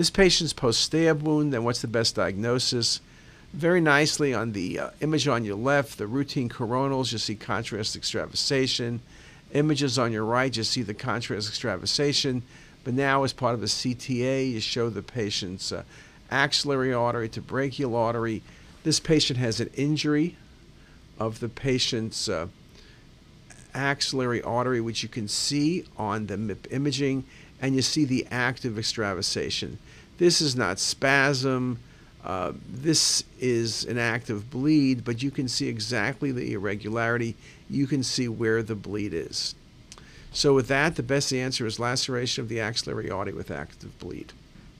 This patient's post stab wound, then what's the best diagnosis? Very nicely on the uh, image on your left, the routine coronals, you see contrast extravasation. Images on your right, you see the contrast extravasation. But now, as part of the CTA, you show the patient's uh, axillary artery to brachial artery. This patient has an injury of the patient's uh, axillary artery, which you can see on the MIP imaging, and you see the active extravasation. This is not spasm. Uh, this is an active bleed, but you can see exactly the irregularity. You can see where the bleed is. So with that, the best answer is laceration of the axillary artery with active bleed.